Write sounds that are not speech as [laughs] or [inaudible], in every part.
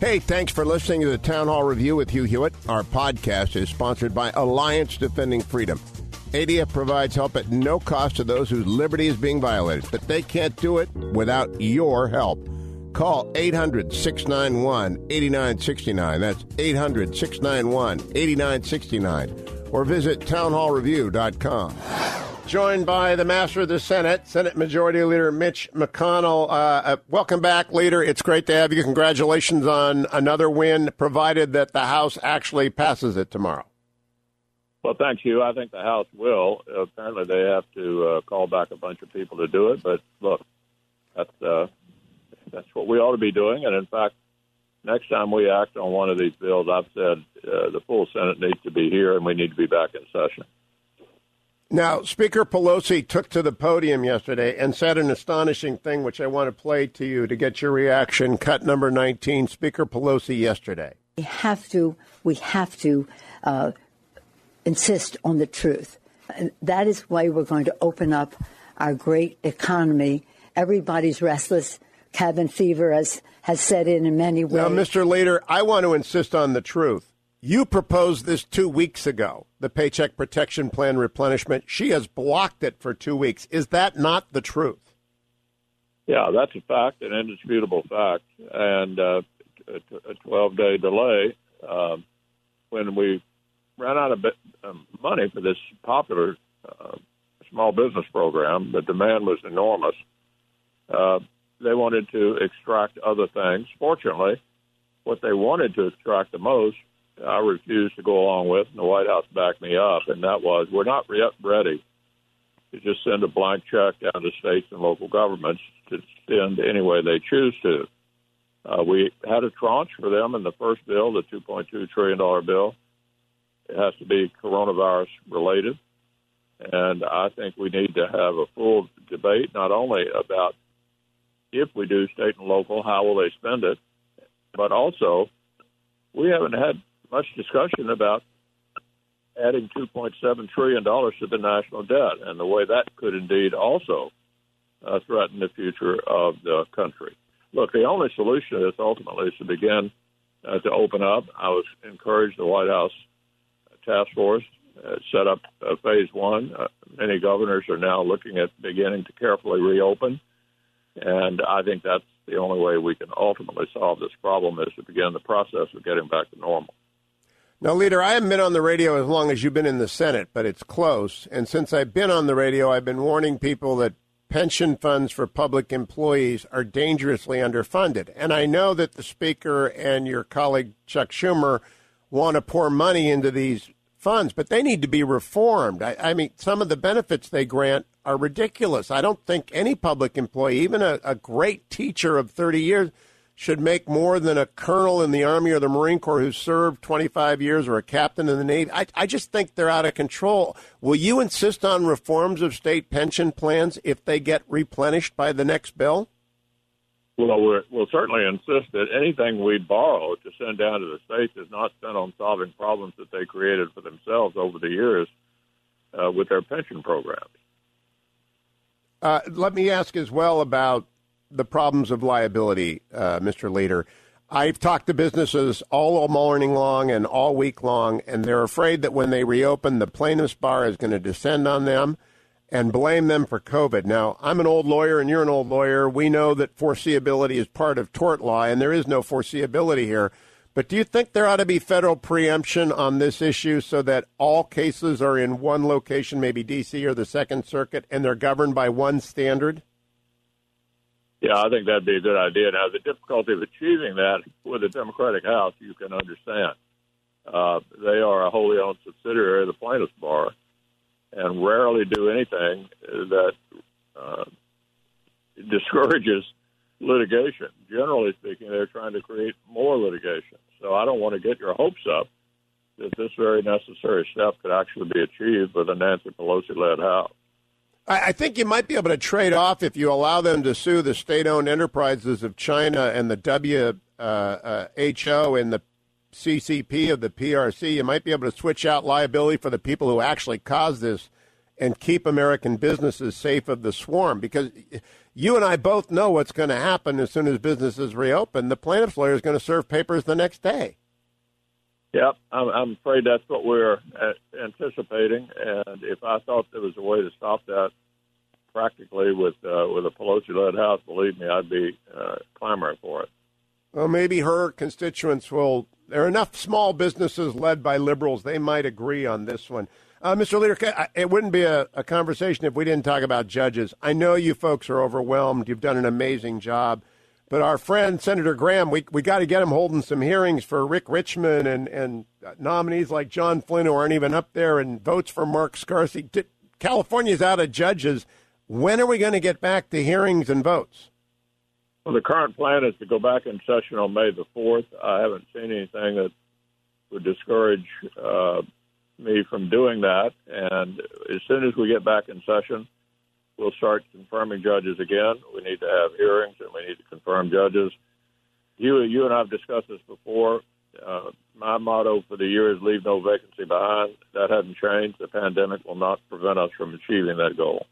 Hey, thanks for listening to the Town Hall Review with Hugh Hewitt. Our podcast is sponsored by Alliance Defending Freedom. ADF provides help at no cost to those whose liberty is being violated, but they can't do it without your help. Call 800 691 8969. That's 800 691 8969. Or visit townhallreview.com. Joined by the Master of the Senate, Senate Majority Leader Mitch McConnell. Uh, uh, welcome back, Leader. It's great to have you. Congratulations on another win, provided that the House actually passes it tomorrow. Well, thank you. I think the House will. Apparently, they have to uh, call back a bunch of people to do it. But look, that's uh, that's what we ought to be doing. And in fact, next time we act on one of these bills, I've said uh, the full Senate needs to be here, and we need to be back in session. Now, Speaker Pelosi took to the podium yesterday and said an astonishing thing, which I want to play to you to get your reaction. Cut number 19, Speaker Pelosi yesterday. We have to, we have to uh, insist on the truth. And that is why we're going to open up our great economy. Everybody's restless. Cabin fever has, has set in in many ways. Now, Mr. Leader, I want to insist on the truth. You proposed this two weeks ago, the Paycheck Protection Plan replenishment. She has blocked it for two weeks. Is that not the truth? Yeah, that's a fact, an indisputable fact. And uh, a 12 day delay, uh, when we ran out of um, money for this popular uh, small business program, the demand was enormous. Uh, they wanted to extract other things. Fortunately, what they wanted to extract the most I refused to go along with, and the White House backed me up, and that was we're not yet ready to just send a blank check down to states and local governments to spend any way they choose to. Uh, we had a tranche for them in the first bill, the $2.2 trillion bill. It has to be coronavirus related. And I think we need to have a full debate, not only about if we do state and local, how will they spend it, but also we haven't had much discussion about adding $2.7 trillion to the national debt and the way that could indeed also uh, threaten the future of the country. Look, the only solution to this ultimately is to begin uh, to open up. I was encouraged the White House task force uh, set up uh, phase one. Uh, many governors are now looking at beginning to carefully reopen. And I think that's the only way we can ultimately solve this problem is to begin the process of getting back to normal. Now, Leader, I haven't been on the radio as long as you've been in the Senate, but it's close. And since I've been on the radio, I've been warning people that pension funds for public employees are dangerously underfunded. And I know that the Speaker and your colleague Chuck Schumer want to pour money into these funds, but they need to be reformed. I, I mean, some of the benefits they grant are ridiculous. I don't think any public employee, even a, a great teacher of 30 years, should make more than a colonel in the Army or the Marine Corps who served 25 years or a captain in the Navy. I, I just think they're out of control. Will you insist on reforms of state pension plans if they get replenished by the next bill? Well, we will certainly insist that anything we borrow to send down to the states is not spent on solving problems that they created for themselves over the years uh, with their pension programs. Uh, let me ask as well about the problems of liability, uh, Mr. Leader. I've talked to businesses all morning long and all week long, and they're afraid that when they reopen, the plaintiff's bar is going to descend on them and blame them for COVID. Now, I'm an old lawyer and you're an old lawyer. We know that foreseeability is part of tort law, and there is no foreseeability here. But do you think there ought to be federal preemption on this issue so that all cases are in one location, maybe D.C. or the Second Circuit, and they're governed by one standard? Yeah, I think that'd be a good idea. Now, the difficulty of achieving that with the Democratic House, you can understand. Uh, they are a wholly owned subsidiary of the plaintiffs' bar and rarely do anything that uh, discourages litigation. Generally speaking, they're trying to create more litigation. So I don't want to get your hopes up that this very necessary step could actually be achieved with a Nancy Pelosi led House. I think you might be able to trade off if you allow them to sue the state owned enterprises of China and the WHO uh, uh, and the CCP of the PRC. You might be able to switch out liability for the people who actually caused this and keep American businesses safe of the swarm because you and I both know what's going to happen as soon as businesses reopen. The plaintiff's lawyer is going to serve papers the next day. Yep, I'm, I'm afraid that's what we're uh, anticipating. And if I thought there was a way to stop that practically with uh, with a Pelosi-led House, believe me, I'd be uh, clamoring for it. Well, maybe her constituents will. There are enough small businesses led by liberals; they might agree on this one. Uh, Mr. Leader, it wouldn't be a, a, conversation if we didn't talk about judges. I know you folks are overwhelmed. You've done an amazing job. But our friend Senator Graham, we we got to get him holding some hearings for Rick Richmond and and nominees like John Flynn who aren't even up there, and votes for Mark Scarsi. California's out of judges. When are we going to get back to hearings and votes? Well, the current plan is to go back in session on May the fourth. I haven't seen anything that would discourage uh, me from doing that. And as soon as we get back in session, we'll start confirming judges again. We need to have hearings and we need to confirm judges. You, you and I have discussed this before. Uh, my motto for the year is leave no vacancy behind. That hasn't changed. The pandemic will not prevent us from achieving that goal.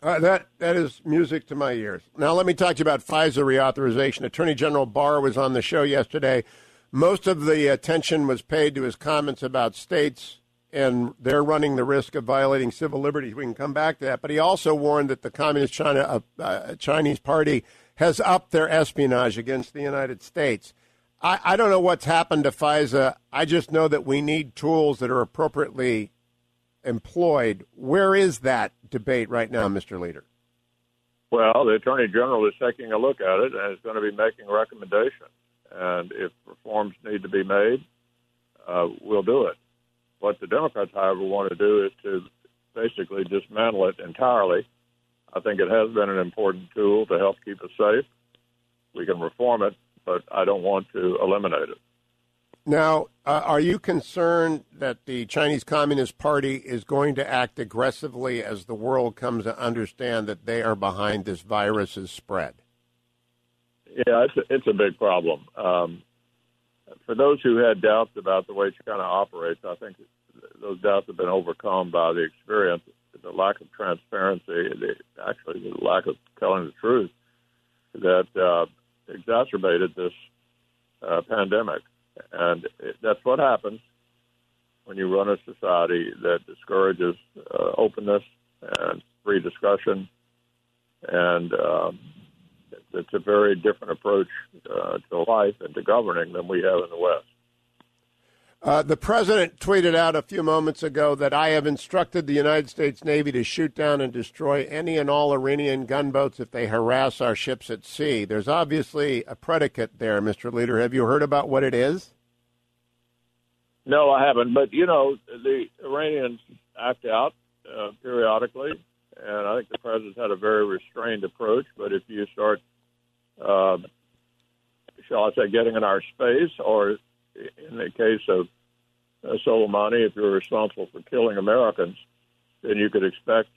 Uh, that that is music to my ears. Now let me talk to you about FISA reauthorization. Attorney General Barr was on the show yesterday. Most of the attention was paid to his comments about states and they're running the risk of violating civil liberties. We can come back to that. But he also warned that the Communist China uh, uh, Chinese Party has upped their espionage against the United States. I, I don't know what's happened to FISA. I just know that we need tools that are appropriately employed. Where is that debate right now, Mr. Leader? Well, the Attorney General is taking a look at it and is going to be making recommendations. And if reforms need to be made, uh, we'll do it. What the Democrats, however, want to do is to basically dismantle it entirely. I think it has been an important tool to help keep us safe. We can reform it, but I don't want to eliminate it. Now, uh, are you concerned that the Chinese Communist Party is going to act aggressively as the world comes to understand that they are behind this virus's spread? Yeah, it's a, it's a big problem. Um, for those who had doubts about the way China operates, I think those doubts have been overcome by the experience, the lack of transparency, the, actually the lack of telling the truth that uh, exacerbated this uh, pandemic. And it, that's what happens when you run a society that discourages uh, openness and free discussion and um, it's a very different approach uh, to life and to governing than we have in the West. Uh, the president tweeted out a few moments ago that I have instructed the United States Navy to shoot down and destroy any and all Iranian gunboats if they harass our ships at sea. There's obviously a predicate there, Mr. Leader. Have you heard about what it is? No, I haven't. But, you know, the Iranians act out uh, periodically, and I think the president's had a very restrained approach. But if you start uh, shall I say, getting in our space, or in the case of uh, Soleimani, if you're responsible for killing Americans, then you could expect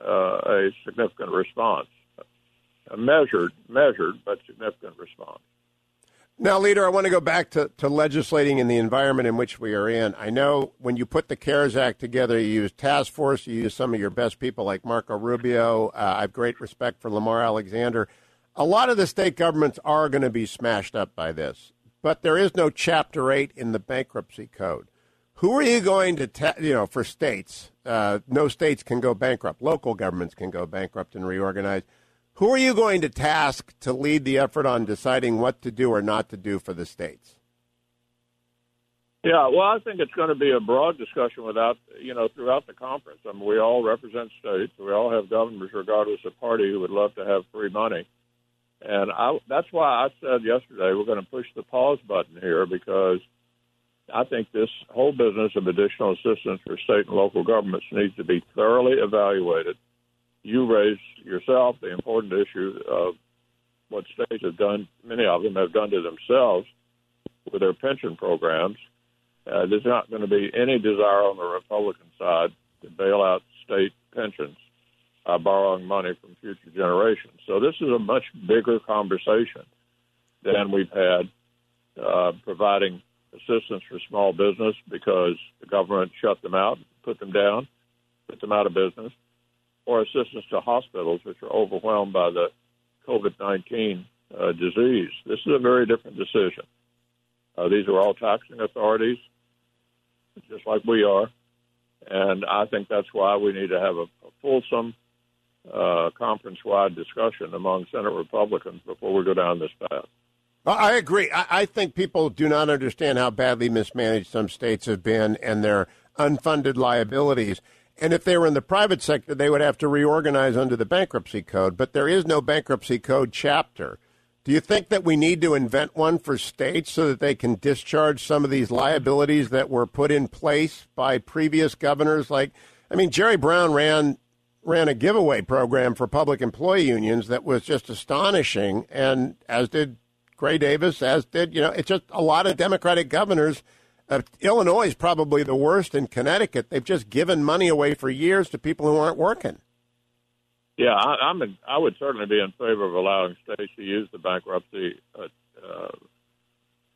uh, a significant response, a measured, measured but significant response. Now, leader, I want to go back to, to legislating in the environment in which we are in. I know when you put the CARES Act together, you use task force, you use some of your best people like Marco Rubio. Uh, I have great respect for Lamar Alexander a lot of the state governments are going to be smashed up by this, but there is no Chapter 8 in the bankruptcy code. Who are you going to, ta- you know, for states? Uh, no states can go bankrupt. Local governments can go bankrupt and reorganize. Who are you going to task to lead the effort on deciding what to do or not to do for the states? Yeah, well, I think it's going to be a broad discussion without, you know, throughout the conference. I mean, we all represent states. We all have governors, regardless of party, who would love to have free money. And I, that's why I said yesterday we're going to push the pause button here because I think this whole business of additional assistance for state and local governments needs to be thoroughly evaluated. You raised yourself the important issue of what states have done, many of them have done to themselves with their pension programs, uh, there's not going to be any desire on the Republican side to bail out state pensions by borrowing money from future generations. So this is a much bigger conversation than we've had uh, providing assistance for small business because the government shut them out, put them down, put them out of business, or assistance to hospitals which are overwhelmed by the COVID 19 uh, disease. This is a very different decision. Uh, these are all taxing authorities, just like we are. And I think that's why we need to have a, a fulsome uh, conference wide discussion among Senate Republicans before we go down this path. I agree. I, I think people do not understand how badly mismanaged some states have been and their unfunded liabilities. And if they were in the private sector, they would have to reorganize under the bankruptcy code. But there is no bankruptcy code chapter. Do you think that we need to invent one for states so that they can discharge some of these liabilities that were put in place by previous governors? Like, I mean, Jerry Brown ran ran a giveaway program for public employee unions that was just astonishing, and as did Gray Davis, as did you know, it's just a lot of Democratic governors. Uh, Illinois is probably the worst, in Connecticut, they've just given money away for years to people who aren't working. Yeah, I, I'm. In, I would certainly be in favor of allowing states to use the bankruptcy uh, uh,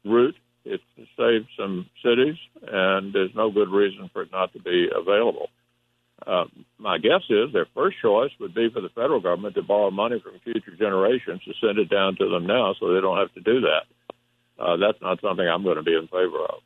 route. It's to save some cities, and there's no good reason for it not to be available. Uh, my guess is their first choice would be for the federal government to borrow money from future generations to send it down to them now, so they don't have to do that. Uh, that's not something I'm going to be in favor of.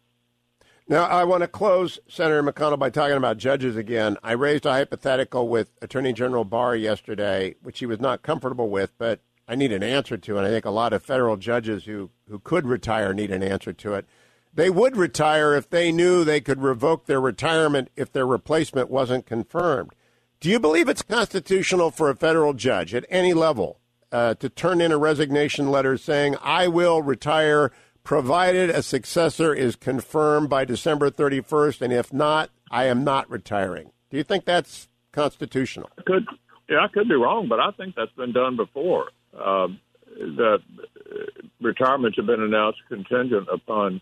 Now, I want to close, Senator McConnell, by talking about judges again. I raised a hypothetical with Attorney General Barr yesterday, which he was not comfortable with, but I need an answer to, and I think a lot of federal judges who, who could retire need an answer to it. They would retire if they knew they could revoke their retirement if their replacement wasn't confirmed. Do you believe it's constitutional for a federal judge at any level uh, to turn in a resignation letter saying, I will retire provided a successor is confirmed by December 31st, and if not, I am not retiring. Do you think that's constitutional? I could, yeah, I could be wrong, but I think that's been done before. Um, that uh, retirements have been announced contingent upon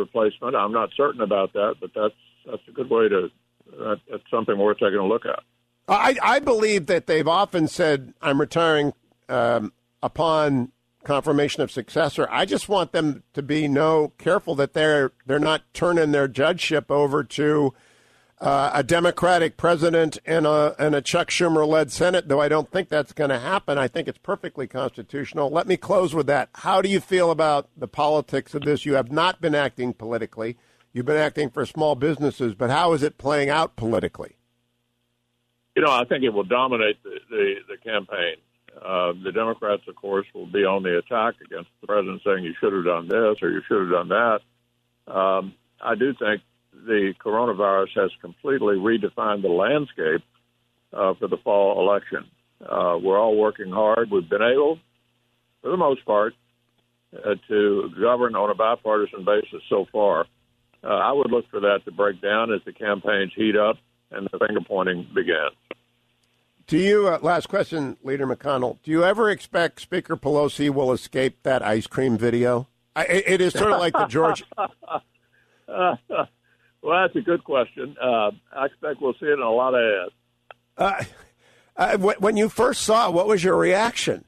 replacement. I'm not certain about that, but that's that's a good way to. That, that's something worth taking a look at. I, I believe that they've often said I'm retiring um, upon confirmation of successor. I just want them to be no careful that they're they're not turning their judgeship over to uh, a Democratic president and a and a Chuck Schumer led Senate. Though I don't think that's going to happen. I think it's perfectly constitutional. Let me close with that. How do you feel about the politics of this? You have not been acting politically. You've been acting for small businesses, but how is it playing out politically? You know, I think it will dominate the, the, the campaign. Uh, the Democrats, of course, will be on the attack against the president, saying you should have done this or you should have done that. Um, I do think the coronavirus has completely redefined the landscape uh, for the fall election. Uh, we're all working hard. We've been able, for the most part, uh, to govern on a bipartisan basis so far. Uh, I would look for that to break down as the campaigns heat up and the finger pointing begins. Do you, uh, last question, Leader McConnell, do you ever expect Speaker Pelosi will escape that ice cream video? I, it is sort of like the George. [laughs] well, that's a good question. Uh, I expect we'll see it in a lot of ads. Uh, uh when you first saw it, what was your reaction?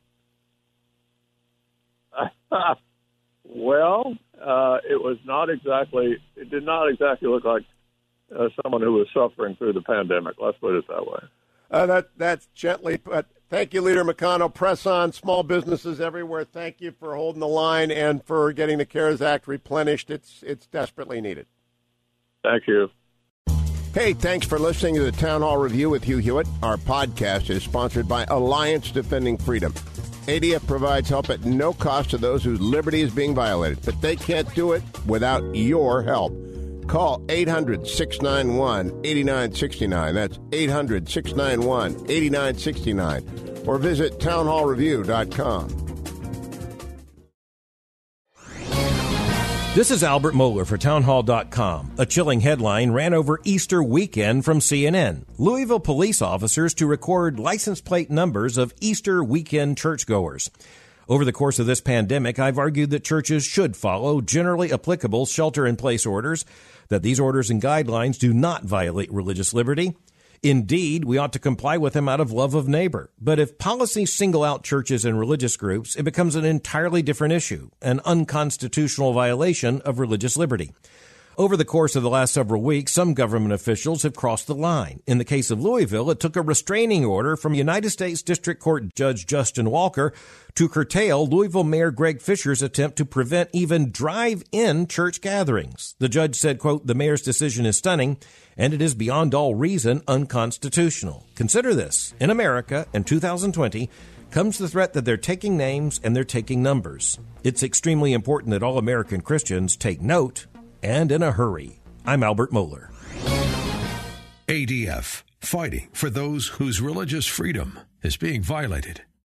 [laughs] well, uh, it was not exactly, it did not exactly look like uh, someone who was suffering through the pandemic. Let's put it that way. Uh, that that's gently but thank you, Leader McConnell. Press on, small businesses everywhere. Thank you for holding the line and for getting the CARES Act replenished. It's it's desperately needed. Thank you. Hey, thanks for listening to the Town Hall Review with Hugh Hewitt. Our podcast is sponsored by Alliance Defending Freedom. ADF provides help at no cost to those whose liberty is being violated, but they can't do it without your help. Call 800 691 8969. That's 800 691 8969. Or visit townhallreview.com. This is Albert Mohler for Townhall.com. A chilling headline ran over Easter weekend from CNN. Louisville police officers to record license plate numbers of Easter weekend churchgoers. Over the course of this pandemic, I've argued that churches should follow generally applicable shelter in place orders, that these orders and guidelines do not violate religious liberty. Indeed, we ought to comply with them out of love of neighbor. But if policies single out churches and religious groups, it becomes an entirely different issue, an unconstitutional violation of religious liberty. Over the course of the last several weeks, some government officials have crossed the line. In the case of Louisville, it took a restraining order from United States District Court Judge Justin Walker to curtail Louisville Mayor Greg Fisher's attempt to prevent even drive-in church gatherings. The judge said, quote, the mayor's decision is stunning and it is beyond all reason unconstitutional. Consider this. In America in 2020, comes the threat that they're taking names and they're taking numbers. It's extremely important that all American Christians take note and in a hurry. I'm Albert Mohler. ADF, fighting for those whose religious freedom is being violated.